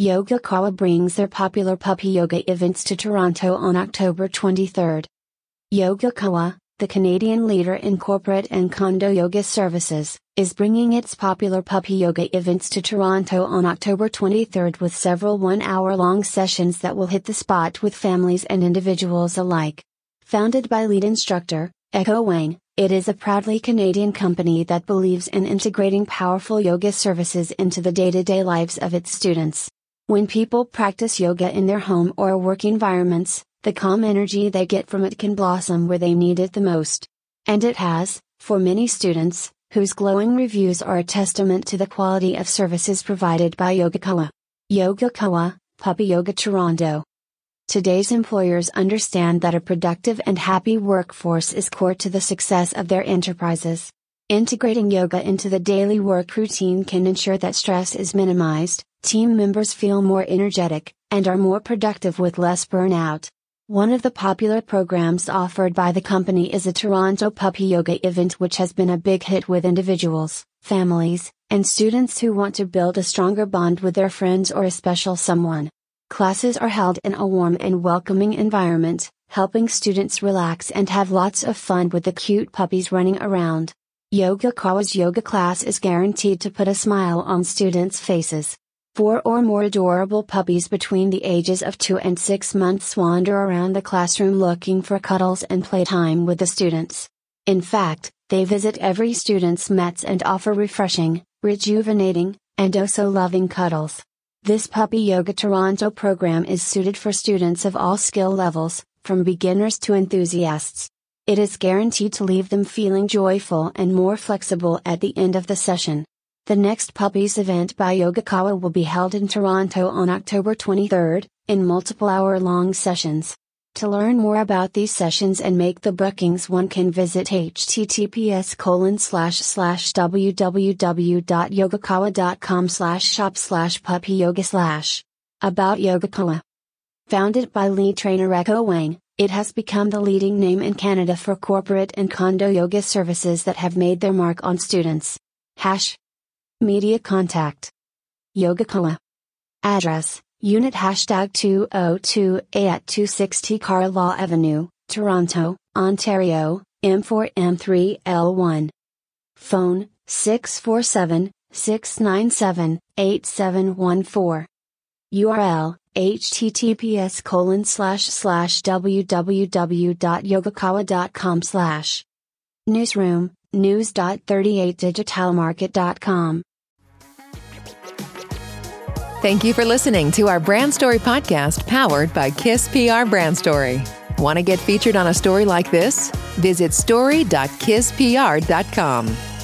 Yoga Kawa brings their popular puppy yoga events to Toronto on October 23. Yoga Kawa, the Canadian leader in corporate and condo yoga services, is bringing its popular puppy yoga events to Toronto on October 23 with several one hour long sessions that will hit the spot with families and individuals alike. Founded by lead instructor, Echo Wang, it is a proudly Canadian company that believes in integrating powerful yoga services into the day to day lives of its students. When people practice yoga in their home or work environments, the calm energy they get from it can blossom where they need it the most. And it has, for many students, whose glowing reviews are a testament to the quality of services provided by Yoga Kawa. Yogacawa, Puppy Yoga Toronto. Today's employers understand that a productive and happy workforce is core to the success of their enterprises. Integrating yoga into the daily work routine can ensure that stress is minimized, team members feel more energetic, and are more productive with less burnout. One of the popular programs offered by the company is a Toronto Puppy Yoga event, which has been a big hit with individuals, families, and students who want to build a stronger bond with their friends or a special someone. Classes are held in a warm and welcoming environment, helping students relax and have lots of fun with the cute puppies running around. Yoga Kawa's yoga class is guaranteed to put a smile on students' faces. Four or more adorable puppies between the ages of 2 and 6 months wander around the classroom looking for cuddles and playtime with the students. In fact, they visit every student's mats and offer refreshing, rejuvenating, and oh so loving cuddles. This Puppy Yoga Toronto program is suited for students of all skill levels, from beginners to enthusiasts. It is guaranteed to leave them feeling joyful and more flexible at the end of the session. The next Puppies event by Yoga Kawa will be held in Toronto on October 23, in multiple hour long sessions. To learn more about these sessions and make the bookings one can visit https slash shop slash puppy yoga slash. About Yoga Kawa. Founded by lead trainer Echo Wang, it has become the leading name in Canada for corporate and condo yoga services that have made their mark on students. Hash Media contact. Yoga Kawa. Address, Unit hashtag 202A at 260 Carlaw Avenue, Toronto, Ontario, M4M3L1. Phone, 647 697 8714. URL, https colon slash slash www.yogakawa.com slash. Newsroom, news.38digitalmarket.com. Thank you for listening to our Brand Story podcast powered by Kiss PR Brand Story. Want to get featured on a story like this? Visit story.kisspr.com.